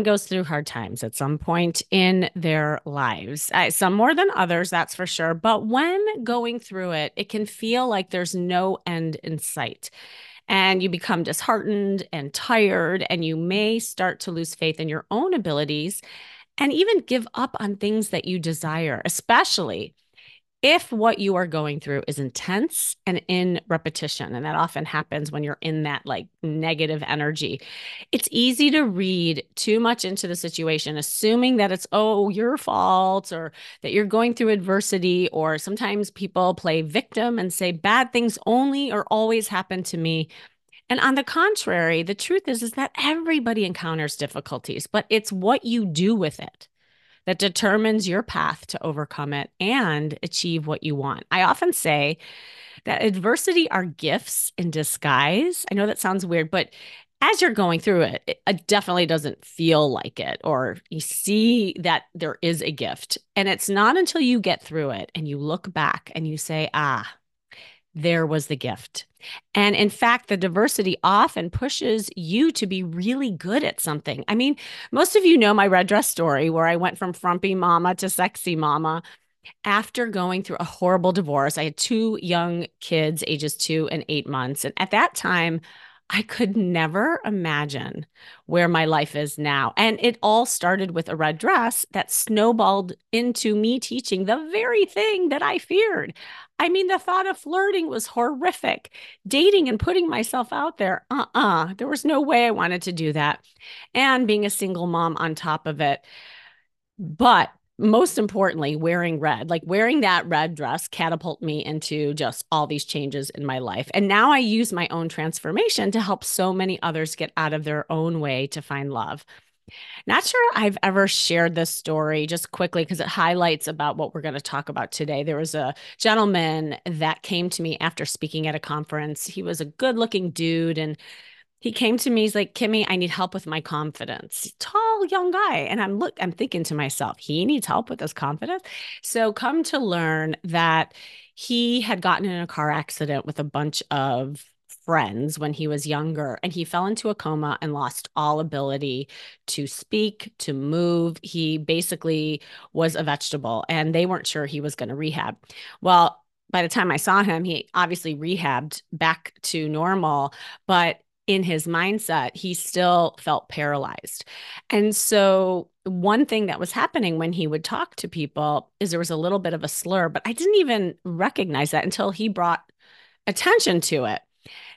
Everyone goes through hard times at some point in their lives, uh, some more than others, that's for sure. But when going through it, it can feel like there's no end in sight. And you become disheartened and tired, and you may start to lose faith in your own abilities and even give up on things that you desire, especially if what you are going through is intense and in repetition and that often happens when you're in that like negative energy it's easy to read too much into the situation assuming that it's oh your fault or that you're going through adversity or sometimes people play victim and say bad things only or always happen to me. And on the contrary the truth is is that everybody encounters difficulties but it's what you do with it that determines your path to overcome it and achieve what you want. I often say that adversity are gifts in disguise. I know that sounds weird, but as you're going through it, it definitely doesn't feel like it, or you see that there is a gift. And it's not until you get through it and you look back and you say, ah, there was the gift. And in fact, the diversity often pushes you to be really good at something. I mean, most of you know my red dress story where I went from frumpy mama to sexy mama. After going through a horrible divorce, I had two young kids, ages two and eight months. And at that time, I could never imagine where my life is now. And it all started with a red dress that snowballed into me teaching the very thing that I feared. I mean, the thought of flirting was horrific. Dating and putting myself out there, uh uh-uh, uh, there was no way I wanted to do that. And being a single mom on top of it. But most importantly, wearing red, like wearing that red dress catapulted me into just all these changes in my life. And now I use my own transformation to help so many others get out of their own way to find love. Not sure I've ever shared this story just quickly because it highlights about what we're going to talk about today. There was a gentleman that came to me after speaking at a conference. He was a good looking dude and he came to me he's like kimmy i need help with my confidence tall young guy and i'm look i'm thinking to myself he needs help with his confidence so come to learn that he had gotten in a car accident with a bunch of friends when he was younger and he fell into a coma and lost all ability to speak to move he basically was a vegetable and they weren't sure he was going to rehab well by the time I saw him, he obviously rehabbed back to normal, but in his mindset, he still felt paralyzed. And so, one thing that was happening when he would talk to people is there was a little bit of a slur, but I didn't even recognize that until he brought attention to it.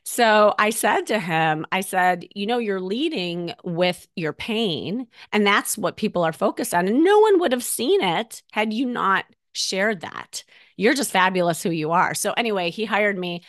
So I said to him, I said, you know, you're leading with your pain, and that's what people are focused on. And no one would have seen it had you not shared that. You're just fabulous who you are. So, anyway, he hired me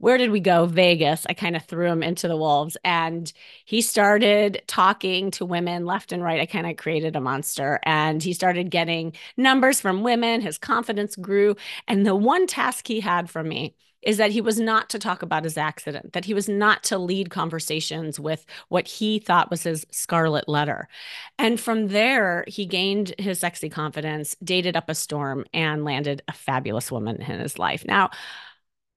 where did we go? Vegas. I kind of threw him into the wolves and he started talking to women left and right. I kind of created a monster and he started getting numbers from women. His confidence grew. And the one task he had from me is that he was not to talk about his accident, that he was not to lead conversations with what he thought was his scarlet letter. And from there, he gained his sexy confidence, dated up a storm, and landed a fabulous woman in his life. Now,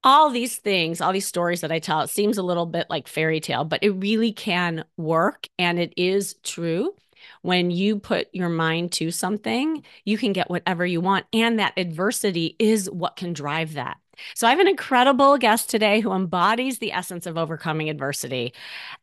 all these things, all these stories that I tell, it seems a little bit like fairy tale, but it really can work and it is true. When you put your mind to something, you can get whatever you want. And that adversity is what can drive that. So I have an incredible guest today who embodies the essence of overcoming adversity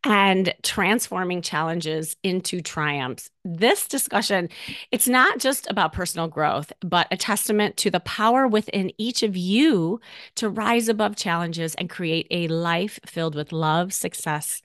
and transforming challenges into triumphs. This discussion, it's not just about personal growth, but a testament to the power within each of you to rise above challenges and create a life filled with love, success,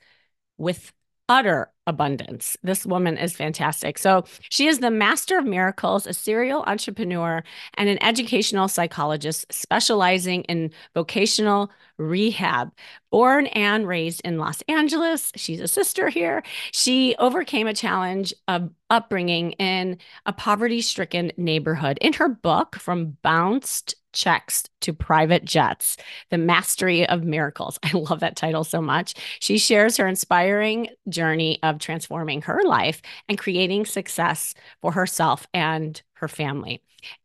with utter abundance. This woman is fantastic. So, she is the master of miracles, a serial entrepreneur, and an educational psychologist specializing in vocational rehab. Born and raised in Los Angeles, she's a sister here. She overcame a challenge of upbringing in a poverty stricken neighborhood. In her book, From Bounced checks to private jets, the mastery of miracles. I love that title so much. She shares her inspiring journey of transforming her life and creating success for herself and her family.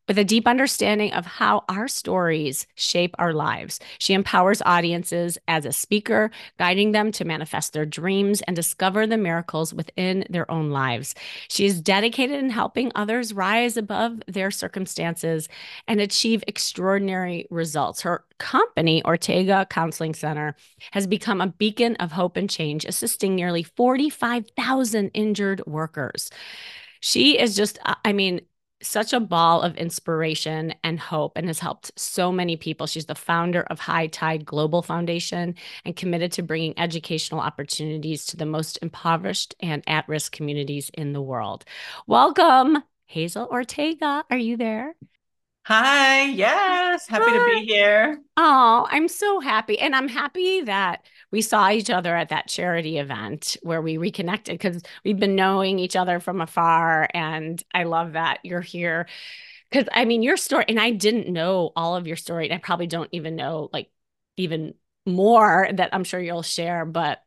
With a deep understanding of how our stories shape our lives, she empowers audiences as a speaker, guiding them to manifest their dreams and discover the miracles within their own lives. She is dedicated in helping others rise above their circumstances and achieve extraordinary results. Her company, Ortega Counseling Center, has become a beacon of hope and change, assisting nearly 45,000 injured workers. She is just, I mean, such a ball of inspiration and hope and has helped so many people. She's the founder of High Tide Global Foundation and committed to bringing educational opportunities to the most impoverished and at risk communities in the world. Welcome, Hazel Ortega. Are you there? Hi, yes, happy Hi. to be here. Oh, I'm so happy. And I'm happy that we saw each other at that charity event where we reconnected because we've been knowing each other from afar. And I love that you're here. Because I mean, your story, and I didn't know all of your story. And I probably don't even know, like, even more that I'm sure you'll share. But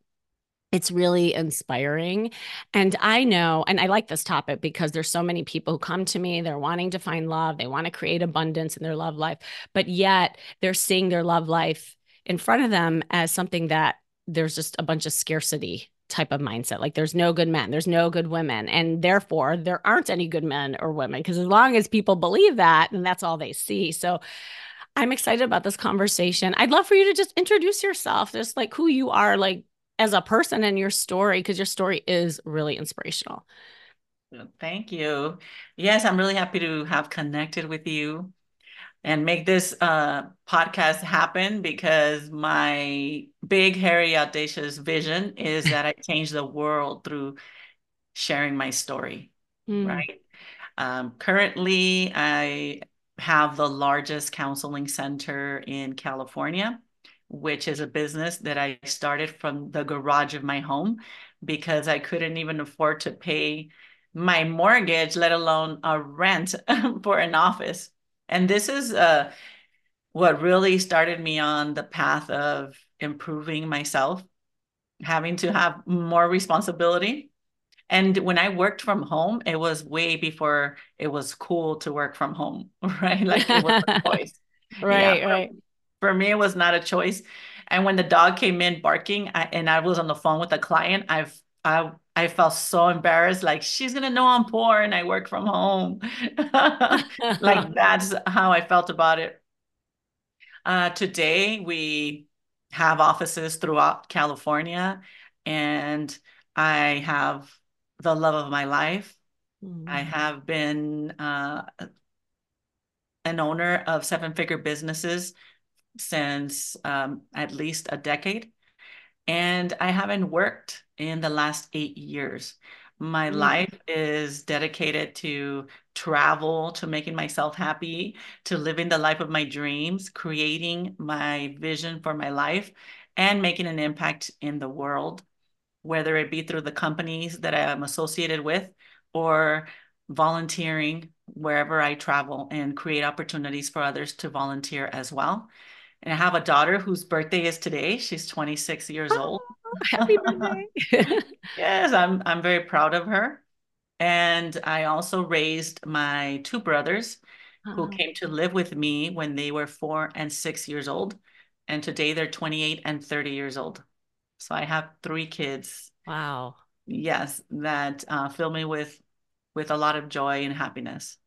it's really inspiring. And I know, and I like this topic because there's so many people who come to me, they're wanting to find love, they want to create abundance in their love life, but yet they're seeing their love life in front of them as something that there's just a bunch of scarcity type of mindset. Like there's no good men, there's no good women, and therefore there aren't any good men or women. Because as long as people believe that, and that's all they see. So I'm excited about this conversation. I'd love for you to just introduce yourself, just like who you are, like as a person and your story because your story is really inspirational. Thank you. Yes, I'm really happy to have connected with you and make this uh, podcast happen because my big, hairy, audacious vision is that I change the world through sharing my story, mm. right? Um, currently, I have the largest counseling center in California which is a business that I started from the garage of my home because I couldn't even afford to pay my mortgage, let alone a rent for an office. And this is uh, what really started me on the path of improving myself, having to have more responsibility. And when I worked from home, it was way before it was cool to work from home, right? Like it was a choice. right, yeah, right for me, it was not a choice. And when the dog came in barking I, and I was on the phone with a client, I've, I, I felt so embarrassed. Like she's going to know I'm poor and I work from home. like that's how I felt about it. Uh, today we have offices throughout California and I have the love of my life. Mm-hmm. I have been uh, an owner of seven figure businesses since um, at least a decade. And I haven't worked in the last eight years. My mm. life is dedicated to travel, to making myself happy, to living the life of my dreams, creating my vision for my life, and making an impact in the world, whether it be through the companies that I am associated with or volunteering wherever I travel and create opportunities for others to volunteer as well. And I have a daughter whose birthday is today. She's 26 years oh, old. Happy birthday. yes, I'm I'm very proud of her. And I also raised my two brothers who came to live with me when they were 4 and 6 years old. And today they're 28 and 30 years old. So I have three kids. Wow. Yes, that uh, fill me with with a lot of joy and happiness.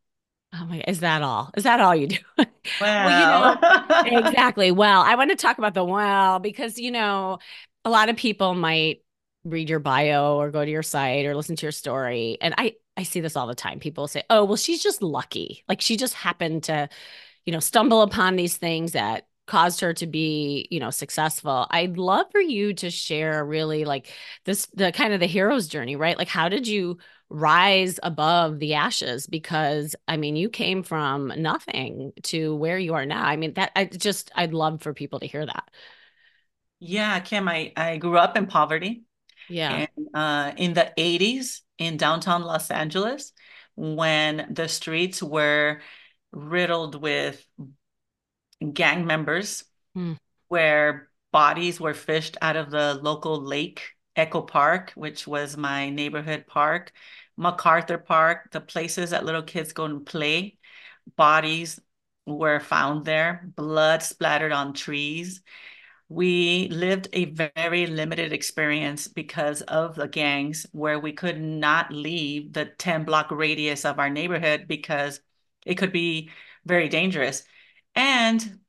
Oh my, is that all? Is that all you do? Well, well you know, exactly. Well, I want to talk about the well because, you know, a lot of people might read your bio or go to your site or listen to your story. And I, I see this all the time. People say, oh, well, she's just lucky. Like she just happened to, you know, stumble upon these things that caused her to be, you know, successful. I'd love for you to share really like this the kind of the hero's journey, right? Like how did you rise above the ashes because I mean you came from nothing to where you are now. I mean that I just I'd love for people to hear that. Yeah, Kim, I, I grew up in poverty. Yeah. And uh, in the 80s in downtown Los Angeles, when the streets were riddled with gang members, Mm. where bodies were fished out of the local lake, Echo Park, which was my neighborhood park, MacArthur Park, the places that little kids go and play. Bodies were found there, blood splattered on trees. We lived a very limited experience because of the gangs where we could not leave the 10 block radius of our neighborhood because it could be very dangerous. And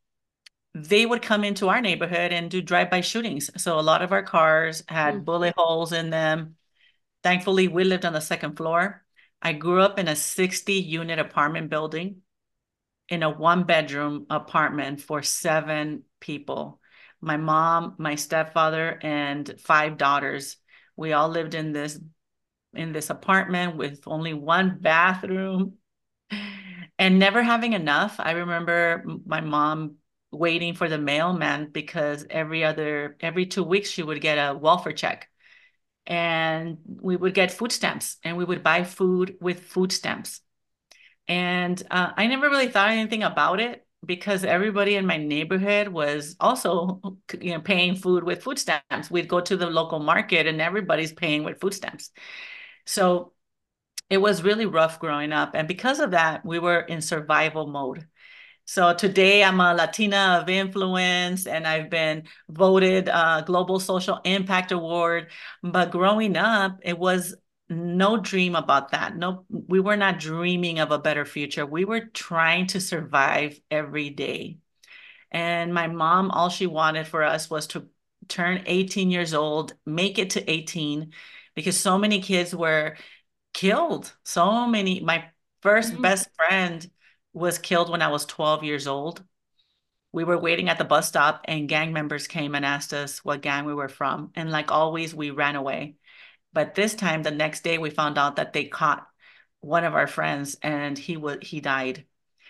they would come into our neighborhood and do drive-by shootings. So a lot of our cars had Mm. bullet holes in them. Thankfully, we lived on the second floor. I grew up in a 60 unit apartment building in a one bedroom apartment for seven people. My mom, my stepfather, and five daughters. We all lived in this in this apartment with only one bathroom and never having enough. I remember my mom waiting for the mailman because every other every two weeks she would get a welfare check. And we would get food stamps and we would buy food with food stamps. And uh, i never really thought anything about it because everybody in my neighborhood was also you know paying food with food stamps. We'd go to the local market and everybody's paying with food stamps. So it was really rough growing up. And because of that we were in survival mode so today I'm a Latina of influence and I've been voted uh, Global Social Impact Award. But growing up, it was no dream about that. No, we were not dreaming of a better future. We were trying to survive every day. And my mom, all she wanted for us was to turn 18 years old, make it to 18, because so many kids were killed. So many, my first Mm. best friend was killed when I was 12 years old. We were waiting at the bus stop and gang members came and asked us what gang we were from. And like always, we ran away. But this time, the next day, we found out that they caught one of our friends and he was he died.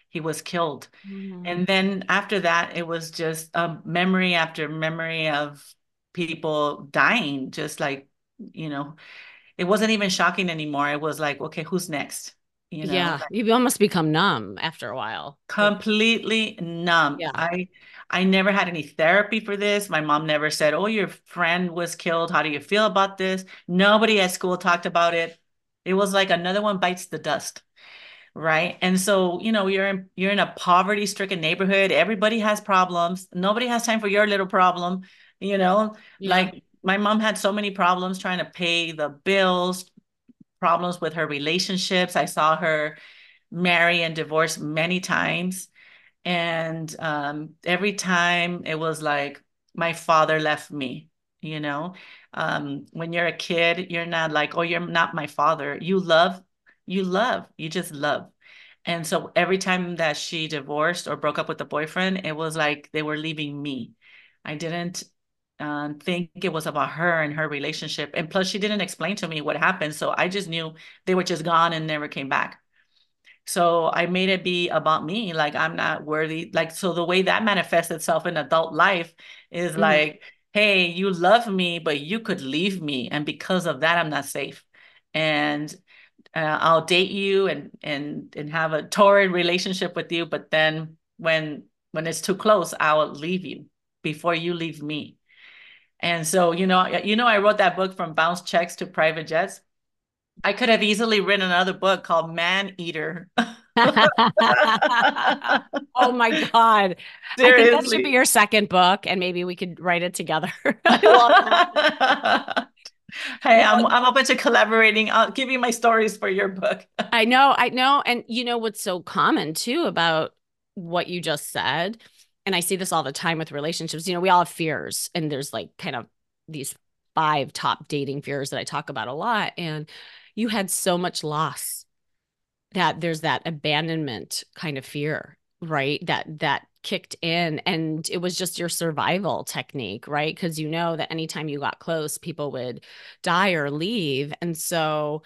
He was killed. Mm. And then after that, it was just a memory after memory of people dying, just like, you know, it wasn't even shocking anymore. It was like, okay, who's next? You know, Yeah, you almost become numb after a while. completely numb. Yeah. I I never had any therapy for this. My mom never said, "Oh, your friend was killed. How do you feel about this?" Nobody at school talked about it. It was like another one bites the dust, right? And so, you know, you're in you're in a poverty-stricken neighborhood. Everybody has problems. Nobody has time for your little problem, you know? Yeah. Like my mom had so many problems trying to pay the bills, problems with her relationships. I saw her marry and divorce many times. And um, every time it was like, my father left me, you know? Um, when you're a kid, you're not like, oh, you're not my father. You love, you love, you just love. And so every time that she divorced or broke up with the boyfriend, it was like they were leaving me. I didn't uh, think it was about her and her relationship. And plus, she didn't explain to me what happened. So I just knew they were just gone and never came back. So I made it be about me. Like I'm not worthy. Like, so the way that manifests itself in adult life is Mm. like, hey, you love me, but you could leave me. And because of that, I'm not safe. And uh, I'll date you and and and have a torrid relationship with you, but then when when it's too close, I'll leave you before you leave me. And so, you know, you know, I wrote that book from bounce checks to private jets. I could have easily written another book called Man Eater. Oh my God. I think that should be your second book, and maybe we could write it together. I love that. Hey, I'm I'm open to collaborating. I'll give you my stories for your book. I know, I know. And you know what's so common too about what you just said? And I see this all the time with relationships. You know, we all have fears, and there's like kind of these five top dating fears that I talk about a lot. And you had so much loss that there's that abandonment kind of fear. right? That that kicked in and it was just your survival technique, right? Because you know that anytime you got close, people would die or leave. And so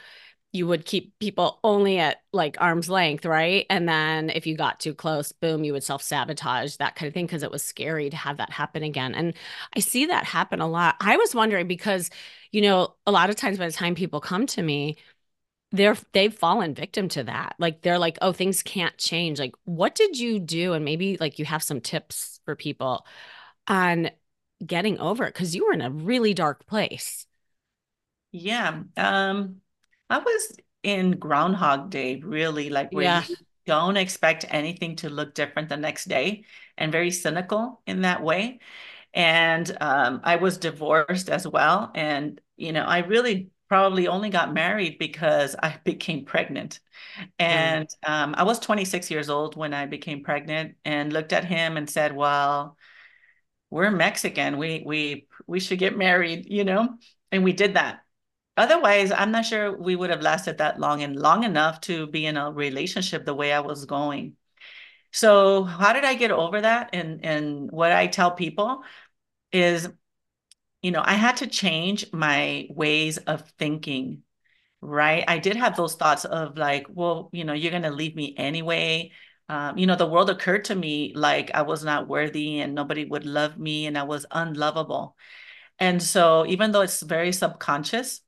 you would keep people only at like arm's length, right? And then if you got too close, boom, you would self sabotage, that kind of thing, because it was scary to have that happen again. And I see that happen a lot. I was wondering because, you know, a lot of times by the time people come to me, they're they've fallen victim to that. Like they're like, oh, things can't change. Like, what did you do? And maybe like you have some tips for people on getting over it because you were in a really dark place. Yeah. Um, I was in Groundhog Day, really, like where Yeah. you don't expect anything to look different the next day and very cynical in that way. And um, I was divorced as well. And, you know, I really probably only got married because I became pregnant. Mm. And um, I was 26 years old when I became pregnant and looked at him and said, well, we're Mexican. We we we should get married, you know? And we did that. Otherwise, I'm not sure we would have lasted that long and long enough to be in a relationship the way I was going. So, how did I get over that? And and what I tell people is, you know, I had to change my ways of thinking, right? I did have those thoughts of like, well, you know, you're going to leave me anyway. Um, you know, the world occurred to me like I was not worthy and nobody would love me and I was unlovable. And so, even though it's very subconscious,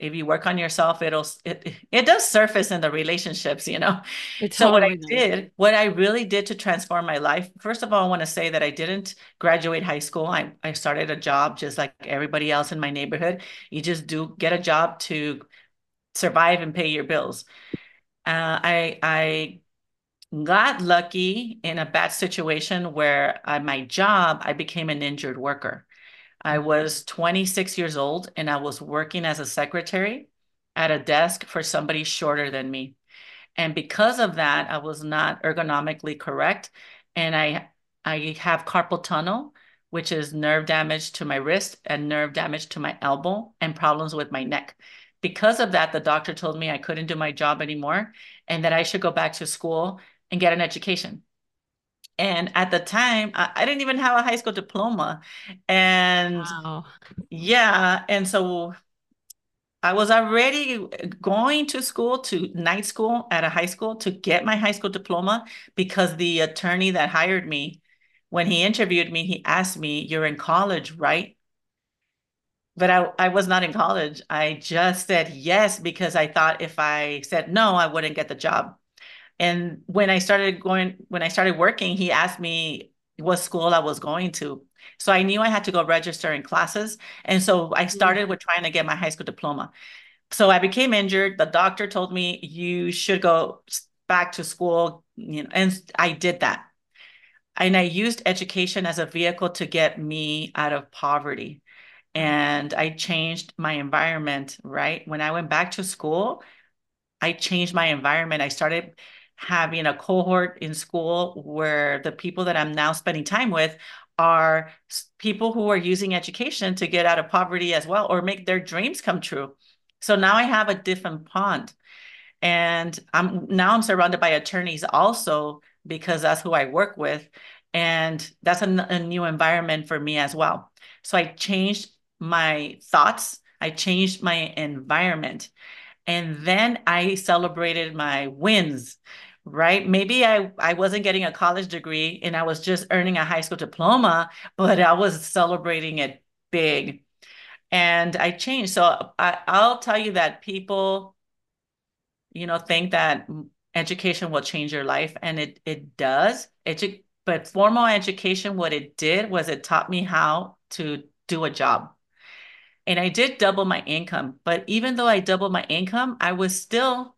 if you work on yourself, it'll it it does surface in the relationships, you know. It So what I totally did, what I really did to transform my life, first of all, I want to say that I didn't graduate high school. I I started a job just like everybody else in my neighborhood. You just do get a job to survive and pay your bills. Uh, I I got lucky in a bad situation where at my job I became an injured worker. I was 26 years old and I was working as a secretary at a desk for somebody shorter than me. And because of that, I was not ergonomically correct. And I I have carpal tunnel, which is nerve damage to my wrist and nerve damage to my elbow and problems with my neck. Because of that, the doctor told me I couldn't do my job anymore and that I should go back to school and get an education. And at the time, I, I didn't even have a high school diploma. And Wow. yeah, and so I was already going to school to night school at a high school to get my high school diploma because the attorney that hired me, when he interviewed me, he asked me, You're in college, right? But I, I was not in college. I just said yes because I thought if I said no, I wouldn't get the job. And when I started going, when I started working, he asked me what school I was going to. So I knew I had to go register in classes. And so I Mm. started with trying to get my high school diploma. So I became injured. The doctor told me you should go back to school, you know, and I did that. And I used education as a vehicle to get me out of poverty. And I changed my environment, right? When I went back to school, I changed my environment. I started having a cohort in school where the people that I'm now spending time with are people who are using education to get out of poverty as well or make their dreams come true. So now I have a different pond. And I'm now I'm surrounded by attorneys also because that's who I work with. And that's a, a new environment for me as well. So I changed my thoughts, I changed my environment. And then I celebrated my wins, right? Maybe I, I wasn't getting a college degree and I was just earning a high school diploma, but I was celebrating it big. And I changed. So I, I'll tell you that people, you know, think that education will change your life, and it it does. Edu- but formal education, what it did was it taught me how to do a job. And I did double my income. But even though I doubled my income, I was still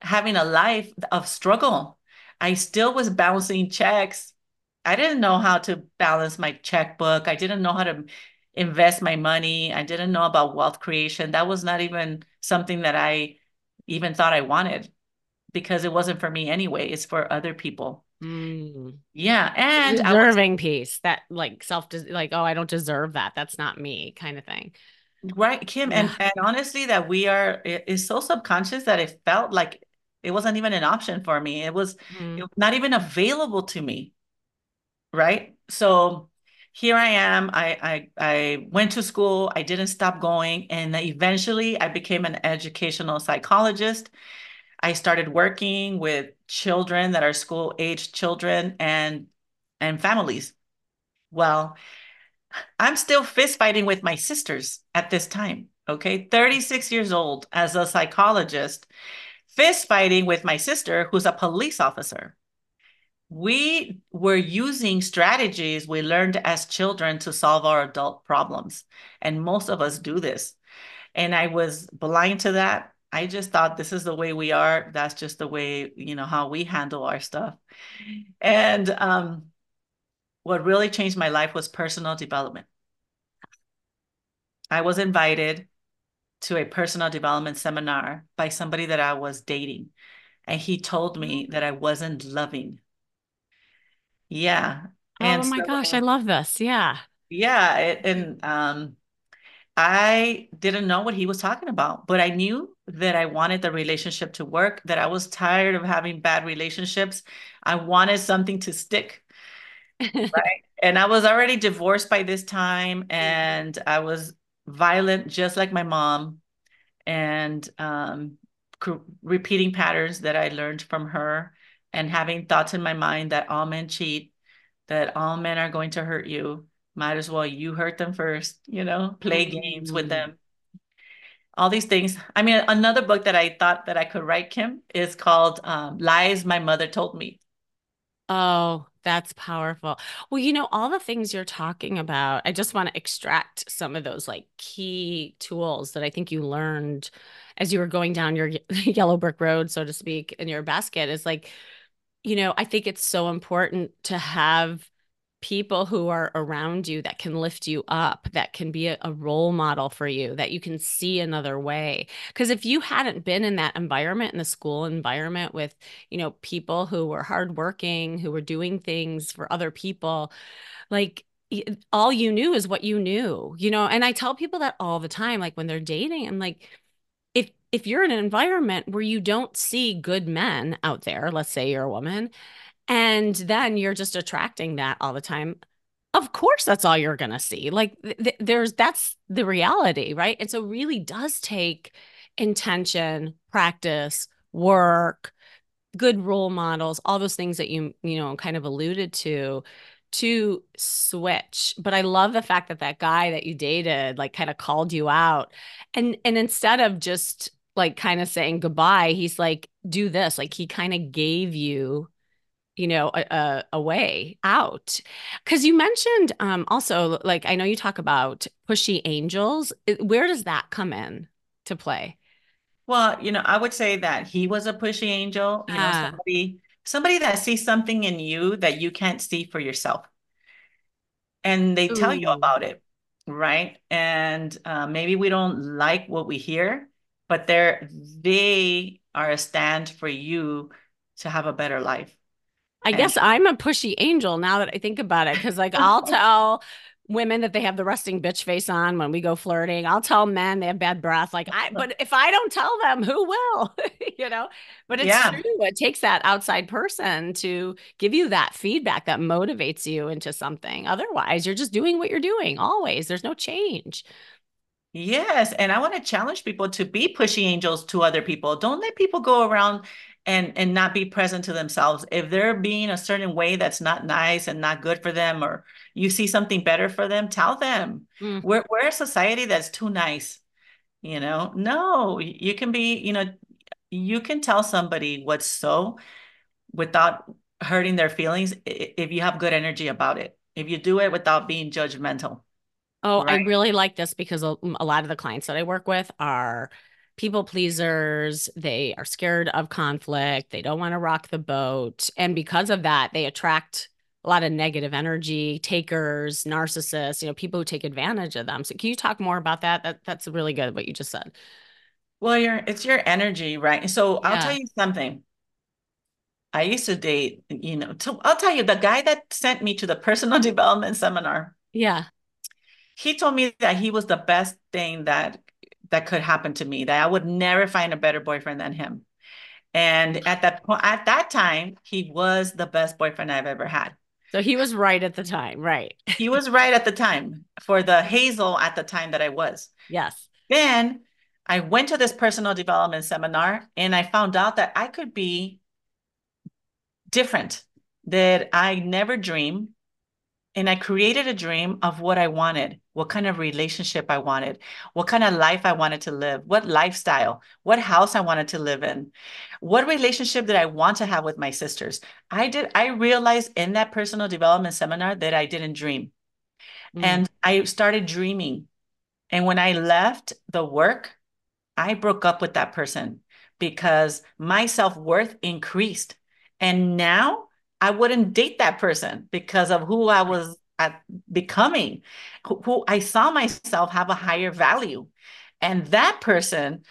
having a life of struggle. I still was bouncing checks. I didn't know how to balance my checkbook. I didn't know how to invest my money. I didn't know about wealth creation. That was not even something that I even thought I wanted because it wasn't for me anyway. It's for other people. Mm. Yeah. And I was deserving piece that like self like, oh, I don't deserve that. That's not me kind of thing. right, Kim. Yeah. And, and honestly, that we are, it- it's so subconscious that it felt like It wasn't even an option for me. It was, it Mm. was not even available to me, right? So here I am. I, I I went to school. I didn't stop going, and eventually I became an educational psychologist. I started working with children that are school-aged children and and families. Well, I'm still fist fighting with my sisters at this time. Okay, 36 years old as a psychologist, fist fighting with my sister, who's a police officer. We were using strategies we learned as children to solve our adult problems. And most of us do this. And I was blind to that. I just thought this is the way we are. That's just the way, you know, how we handle our stuff. And um, what really changed my life was personal development. I was invited to a personal development seminar by somebody that I was dating. And he told me that I wasn't loving. Yeah. Oh And my gosh, I love this. Yeah. yeah, it, and um, I didn't know what he was talking about, but I knew that I wanted the relationship to work, that I was tired of having bad relationships. I wanted something to stick. Right. And I was already divorced by this time, and I was violent, just like my mom, and um, repeating patterns that I learned from her, and having thoughts in my mind that all men cheat, that all men are going to hurt you. Might as well you hurt them first, you know, play games with Mm. them. All these things. I mean, another book that I thought that I could write, Kim, is called um, Lies My Mother Told Me. Oh, that's powerful. Well, you know, all the things you're talking about, I just want to extract some of those like key tools that I think you learned as you were going down your yellow brick road, so to speak, in your basket is like, you know, I think it's so important to have people who are around you that can lift you up, that can be a, a role model for you, that you can see another way. Because if you hadn't been in that environment, in the school environment with, you know, people who were hardworking, who were doing things for other people, like all you knew is what you knew, you know. And I tell people that all the time, like when they're dating, I'm like, if if you're in an environment where you don't see good men out there, let's say you're a woman, and then you're just attracting that all the time. Of course, that's all you're going to see. Like th- th- there's that's the reality, right? And so really does take intention, practice, work, good role models, all those things that you, you know, kind of alluded to to switch. But I love the fact that that guy that you dated like kind of called you out. And and instead of just like kind of saying goodbye, he's like do this. Like he kind of gave you you know a, a, a way out because you mentioned um also like i know you talk about pushy angels where does that come in to play Well, you know, I would say that he was a pushy angel, you know, ah somebody somebody that sees something in you that you can't see for yourself. And they tell you about it, right? And uh, maybe we don't like what we hear, but they're they are a stand for you to have a better life. I guess I'm a pushy angel now that I think about it. Cause like I'll tell women that they have the resting bitch face on when we go flirting. I'll tell men they have bad breath. Like I, but if I don't tell them, who will? you know? But it's true. It takes that outside person to give you that feedback that motivates you into something. Otherwise, you're just doing what you're doing always. There's no change. Yes, and I want to challenge people to be pushy angels to other people. Don't let people go around and and not be present to themselves. If they're being a certain way that's not nice and not good for them, or you see something better for them, tell them. Mm. We're we're a society that's too nice, you know. No, you can be, you know, you can tell somebody what's so without hurting their feelings if you have good energy about it. If you do it without being judgmental, Oh, I really like this because a, a lot of the clients that I work with are people pleasers. They are scared of conflict. They don't want to rock the boat. And because of that, they attract a lot of negative energy, takers, narcissists, you know, people who take advantage of them. So can you talk more about that? That that's really good what you just said. Well, your it's your energy, right? So I'll tell you something. I used to date, you know, so I'll tell you, the guy that sent me to the personal development seminar, Yeah. he told me that he was the best thing that that could happen to me, that I would never find a better boyfriend than him. And at that point, at that time, he was the best boyfriend I've ever had. So he was right at the time, right? he was right at the time for the Hazel at the time that I was. Yes. Then I went to this personal development seminar and I found out that I could be different, that I never dream. And I created a dream of what I wanted, what kind of relationship I wanted, what kind of life I wanted to live, what lifestyle, what house I wanted to live in, what relationship did I want to have with my sisters. I did, I realized in that personal development seminar that I didn't dream. Mm. And I started dreaming. And when I left the work, I broke up with that person because my self worth increased. And now I wouldn't date that person because of who I was at becoming, who, who I saw myself have a higher value. And that person,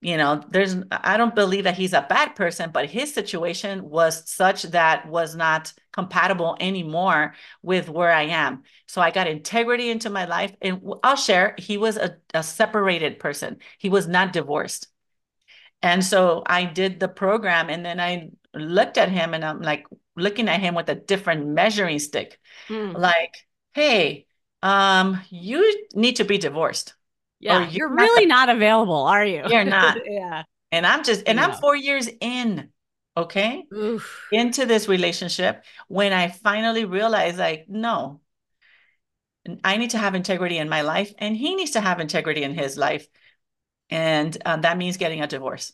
you know, there's, I don't believe that he's a bad person, but his situation was such that was not compatible anymore with where I am. So I got integrity into my life. And I'll share, he was a, a separated person, he was not divorced. And so I did the program and then I looked at him and I'm like looking at him with a different measuring stick. Mm. Like, hey, um, you need to be divorced. Yeah, you're, you're really not, not, available, are you? You're not. yeah. And I'm just, and I'm four years in, okay, Oof. into this relationship when I finally realized, like, no, I need to have integrity in my life, and he needs to have integrity in his life, and uh, that means getting a divorce.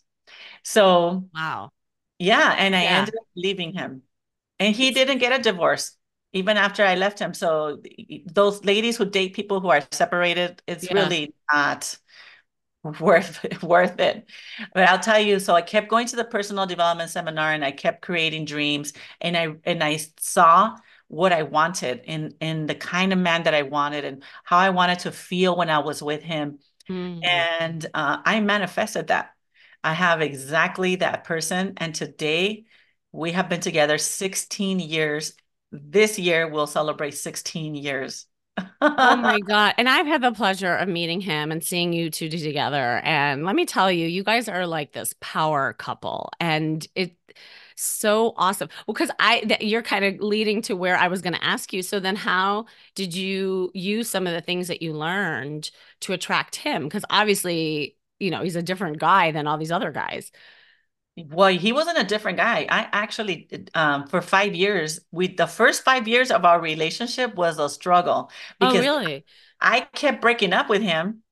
So, wow, yeah, and I yeah. ended up leaving him. And he didn't get a divorce even after I left him. So those ladies who date people who are separated, it's yeah. really not worth worth it. But I'll tell you, so I kept going to the personal development seminar and I kept creating dreams and I and I saw what I wanted and and the kind of man that I wanted and how I wanted to feel when I was with him. Mm-hmm. And uh, I manifested that. I have exactly that person. And today we have been together 16 years. This year we'll celebrate 16 years. oh my God. And I've had the pleasure of meeting him and seeing you two together. And let me tell you, you guys are like this power couple. And it, so awesome. Well, because I that you're kind of leading to where I was going to ask you. So then, how did you use some of the things that you learned to attract him? Because obviously, you know, he's a different guy than all these other guys. Well, he wasn't a different guy. I actually, um, for five years, we the first five years of our relationship was a struggle oh, because oh, really? I kept breaking up with him,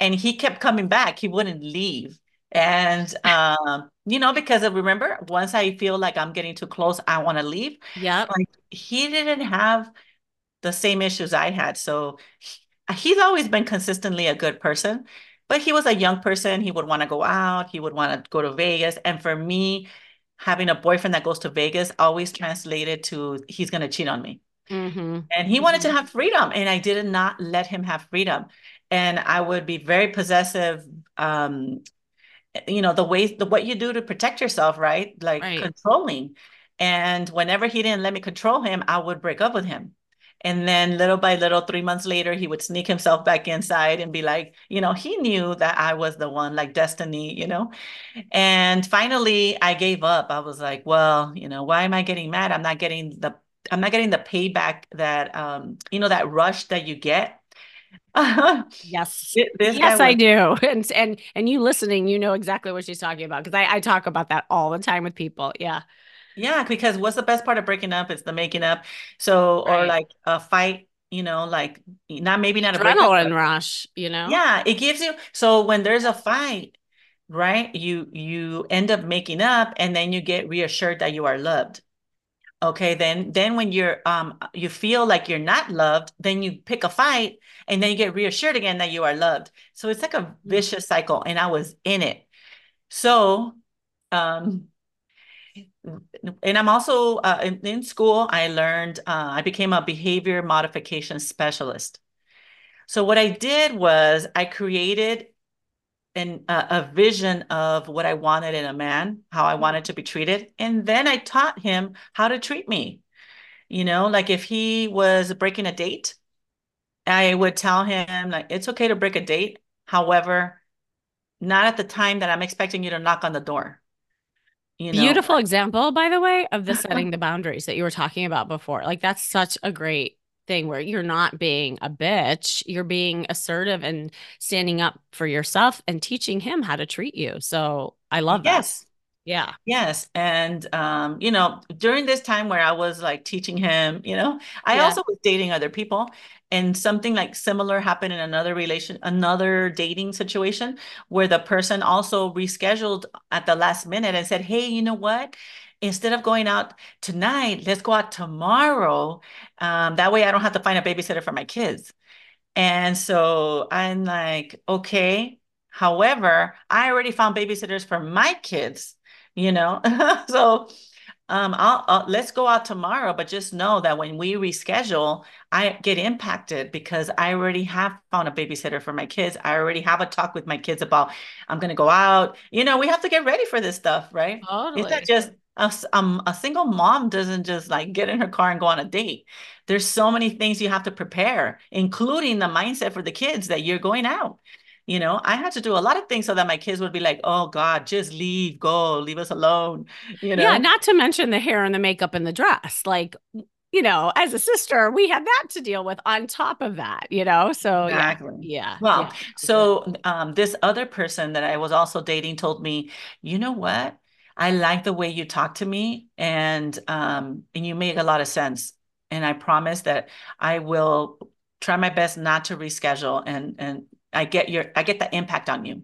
and he kept coming back. He wouldn't leave, and um, you know, because of, remember, once I feel like I'm getting too close, I want to leave. Yeah, like he didn't have the same issues I had, so he, he's always been consistently a good person but he was a young person. He would want to go out. He would want to go to Vegas. And for me, having a boyfriend that goes to Vegas always translated to he's going to cheat on me. Mm-hmm. And he wanted to mm-hmm. have freedom, and I did not let him have freedom. And I would be very possessive. Um, you know the ways the what you do to protect yourself, right? Like right. controlling. And whenever he didn't let me control him, I would break up with him. And then little by little, three months later, he would sneak himself back inside and be like, you know, he knew that I was the one, like destiny, you know. And finally, I gave up. I was like, well, you know, why am I getting mad? I'm not getting the I'm not getting the payback that um, you know, that rush that you get. yes, this yes, was- I do. And and and you listening, you know exactly what she's talking about because I, I talk about that all the time with people. Yeah. Yeah, because what's the best part of breaking up? It's the making up. So, right. or like a fight, you know, like not maybe not a adrenaline rush, you know. Yeah, it gives you. So when there's a fight, right, you you end up making up, and then you get reassured that you are loved. Okay, then then when you're um you feel like you're not loved, then you pick a fight, and then you get reassured again that you are loved. So it's like a mm. vicious cycle, and I was in it. So um and I'm also uh, in, in, school. I learned uh, I became a behavior modification specialist. So what I did was I created an uh, a vision of what I wanted in a man, how I wanted to be treated, and then I taught him how to treat me. You know, like if he was breaking a date, I would tell him like it's okay to break a date. However, not at the time that I'm expecting you to knock on the door you know. Beautiful example, by the way, of the setting the boundaries that you were talking about before. Like that's such a great thing where you're not being a bitch, you're being assertive and standing up for yourself and teaching him how to treat you. So I love that. Yeah. Yes. And, um, you know, during this time where I was like teaching him, you know, I Yeah. also was dating other people and something like similar happened in another relation, another dating situation where the person also rescheduled at the last minute and said, Hey, you know what? Instead of going out tonight, let's go out tomorrow. Um, that way I don't have to find a babysitter for my kids. And so I'm like, okay. However, I already found babysitters for my kids, you know? So um, I'll, I'll let's go out tomorrow, but just know that when we reschedule, I get impacted because I already have found a babysitter for my kids. I already have a talk with my kids about I'm going to go out. You know, we have to get ready for this stuff, right? It's not Totally. just a, um, a single mom doesn't just like get in her car and go on a date. There's so many things you have to prepare, including the mindset for the kids that you're going out. You know, I had to do a lot of things so that my kids would be like, "Oh God, just leave, go, leave us alone," you know? Yeah, not to mention the hair and the makeup and the dress. Like, you know, as a sister, we had that to deal with on top of that, you know? So yeah, Exactly. yeah, Well, yeah. So um, this other person that I was also dating told me, you know what? I like the way you talk to me, and um, and you make a lot of sense. And I promise that I will try my best not to reschedule. And and I get your I get the impact on you.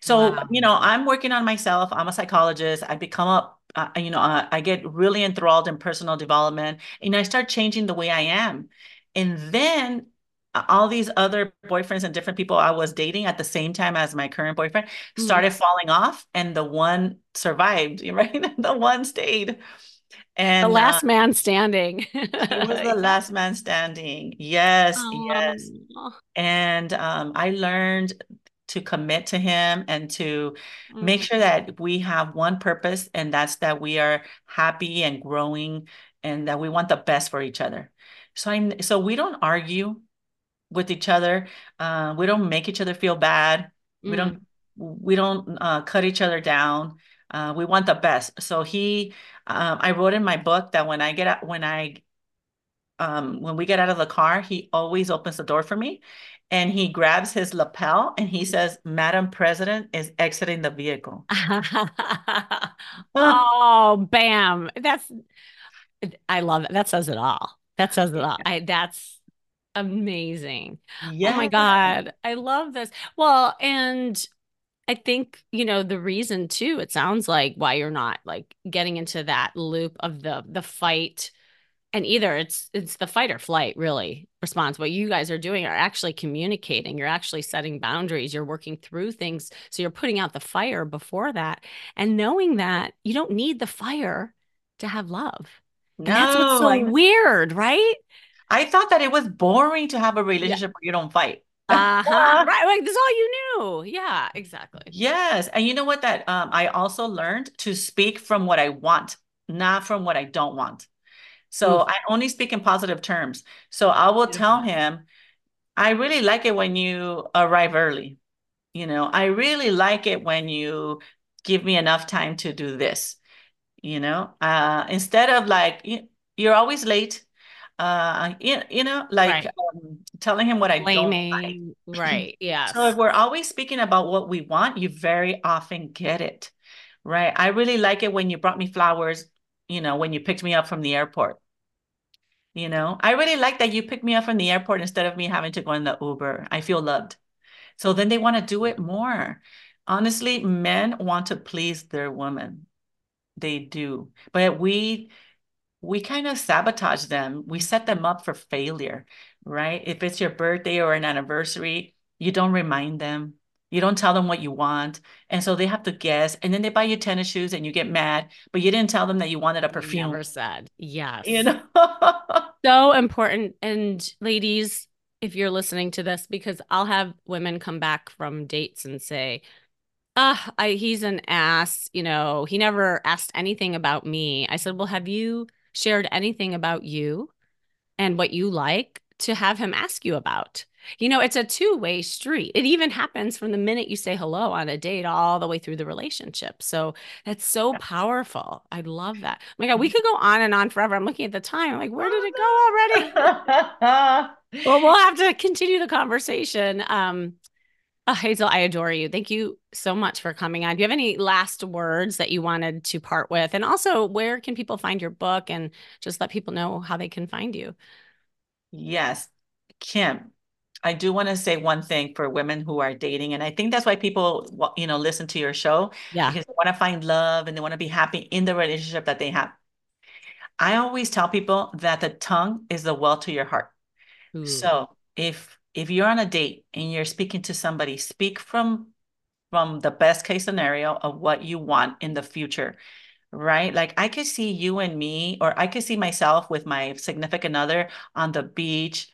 So, Wow. you know, I'm working on myself. I'm a psychologist. I become a, uh, you know, uh, I get really enthralled in personal development and I start changing the way I am. And then uh, all these other boyfriends and different people I was dating at the same time as my current boyfriend started falling off and the one survived, right? The one stayed. The And uh, last man standing. he was the last man standing. Yes, yes. And um, I learned to commit to him and to make Mm. sure that we have one purpose, and that's that we are happy and growing and that we want the best for each other. So I so we don't argue with each other. Uh, we don't make each other feel bad. We don't Mm. we don't uh, cut each other down. Uh, we want the best. So he, um, I wrote in my book that when I get out, when I um, when we get out of the car, he always opens the door for me and he grabs his lapel and he says, Madam President is exiting the vehicle. Oh, bam. That's I love it. That says it all. That says it all. I that's amazing. Oh my. God. I love this. Well, and I think, you know, the reason too, it sounds like why you're not like getting into that loop of the the fight and either it's it's the fight or flight really response. What you guys are doing are actually communicating. You're actually setting boundaries. You're working through things. So you're putting out the fire before that and knowing that you don't need the fire to have love. And that's what's so weird, right? I thought that it was boring to have a Yeah. relationship where you don't fight. Uh-huh. Right. Like that's all you knew. Yeah, exactly. Yes. And you know what that um I also learned to speak from what I want, not from what I don't want. So I only speak in positive terms. So I will tell him, I really like it when you arrive early. You know, I really like it when you give me enough time to do this, you know, uh, instead of like, you, you're always late. Uh, you, you know, like Right. um, telling him what I don't like. Blaming. Right. So if we're always speaking about what we want, you very often get it, right? I really like it when you brought me flowers, you know, when you picked me up from the airport. You know, I really like that you picked me up from the airport instead of me having to go in the Uber. I feel loved. So then they want to do it more. Honestly, men want to please their woman. They do. But we we kind of sabotage them. We set them up for failure, right? If it's your birthday or an anniversary, you don't remind them. You don't tell them what you want. And so they have to guess. And then they buy you tennis shoes and you get mad, but you didn't tell them that you wanted a perfume, never said. you know? So important. And ladies, if you're listening to this, because I'll have women come back from dates and say, ah, I, he's an ass. You know, he never asked anything about me. I said, well, have you shared anything about you and what you like to have him ask you about? You know, it's a two way street. It even happens from the minute you say hello on a date all the way through the relationship. So that's so powerful. I love that. Oh my God, we could go on and on forever. I'm looking at the time. I'm like, where did it go already? well, we'll have to continue the conversation. Um, oh, Hazel, I adore you. Thank you so much for coming on. Do you have any last words that you wanted to part with? And also, where can people find your book and just let people know how they can find you? Yes, Kim, I do want to say one thing for women who are dating, and I think that's why people, you know, listen to your show. Yeah. Because they want to find love and they want to be happy in the relationship that they have. I always tell people that the tongue is the well to your heart. Ooh. So if if you're on a date and you're speaking to somebody, speak from from the best case scenario of what you want in the future right? Like I could see you and me, or I could see myself with my significant other on the beach,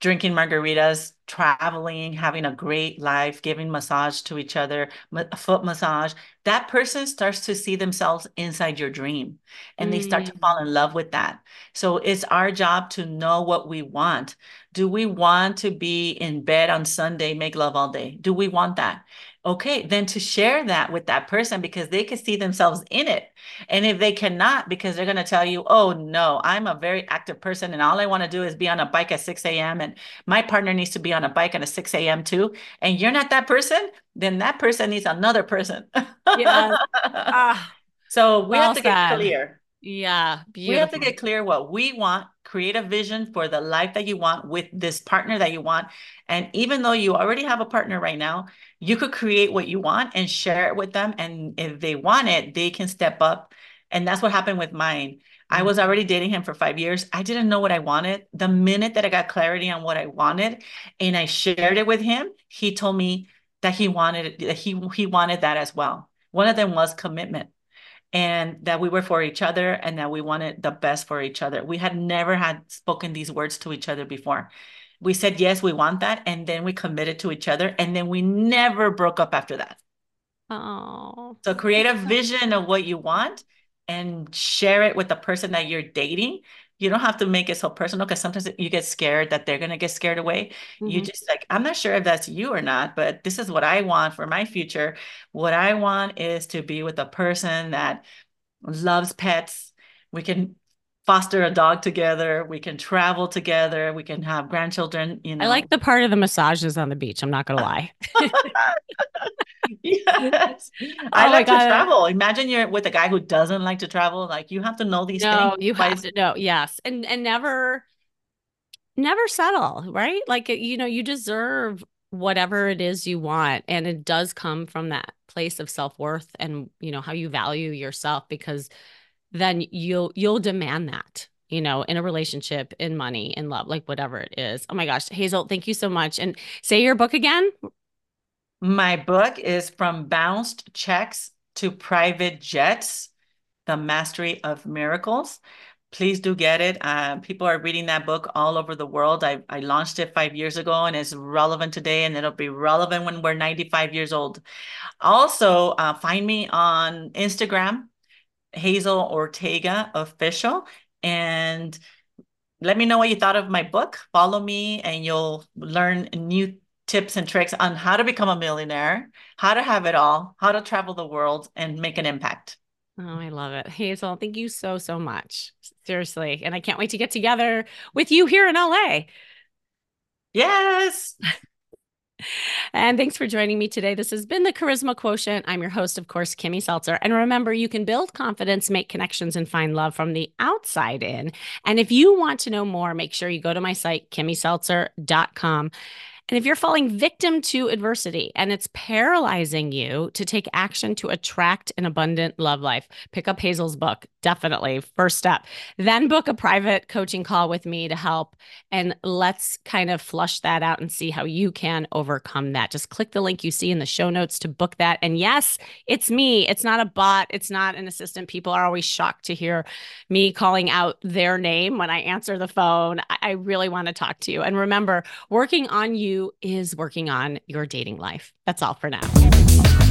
drinking margaritas, traveling, having a great life, giving massage to each other, foot massage, that person starts to see themselves inside your dream and mm. they start to fall mm. in love with that. So it's our job to know what we want. Do we want to be in bed on Sunday, make love all day? Do we want that? Okay, then to share that with that person because they can see themselves in it. And if they cannot, because they're going to tell you, oh, no, I'm a very active person and all I want to do is be on a bike at 6 a.m. and my partner needs to be on a bike at a 6 a.m. too. And you're not that person, then that person needs another person. yeah. Ah, so we well have to get clear. Yeah. Beautiful. We have to get clear what we want, create a vision for the life that you want with this partner that you want. And even though you already have a partner right now, you could create what you want and share it with them. And if they want it, they can step up. And that's what happened with mine. I was already dating him for five years. I didn't know what I wanted. The minute that I got clarity on what I wanted and I shared it with him, he told me that he wanted that he he wanted that as well. One of them was commitment and that we were for each other and that we wanted the best for each other. We had never had spoken these words to each other before. We said, yes, we want that. And then we committed to each other. And then we never broke up after that. Oh. So create a vision of what you want and share it with the person that you're dating. You don't have to make it so personal because sometimes you get scared that they're going to get scared away. Mm-hmm. You just like, I'm not sure if that's you or not, but this is what I want for my future. What I want is to be with a person that loves pets. We can foster a dog together. We can travel together. We can have grandchildren. You know, I like the part of the massages on the beach. I'm not gonna lie. yes, I oh like to travel. Imagine you're with a guy who doesn't like to travel. Like you have to know these no, things. you have to know. Yes, and and never, never settle. Right? Like you know, you deserve whatever it is you want, and it does come from that place of self worth and you know how you value yourself because then you'll you'll demand that you know in a relationship in money in love like whatever it is. Oh my gosh hazel thank you so much. And say your book again. My book is from bounced checks to private jets the mastery of miracles. Please do get it. Uh, people are reading that book all over the world. I, I launched it five years ago and it's relevant today and it'll be relevant when we're 95 years old. Also uh, find me on instagram Hazel Ortega official. And let me know what you thought of my book. Follow me and you'll learn new tips and tricks on how to become a millionaire, how to have it all, how to travel the world and make an impact. Oh, I love it. Hazel, thank you so, so much. Seriously. And I can't wait to get together with you here in LA. Yes. And thanks for joining me today. This has been the Charisma Quotient. I'm your host, of course, Kimmy Seltzer. And remember, you can build confidence, make connections, and find love from the outside in. And if you want to know more, make sure you go to my site, kimmyseltzer.com. And if you're falling victim to adversity and it's paralyzing you to take action to attract an abundant love life, pick up Hazel's book. Definitely, first step. Then book a private coaching call with me to help. And let's kind of flush that out and see how you can overcome that. Just click the link you see in the show notes to book that. And yes, it's me. It's not a bot, it's not an assistant. People are always shocked to hear me calling out their name when I answer the phone. I really want to talk to you. And remember, working on you is working on your dating life. That's all for now.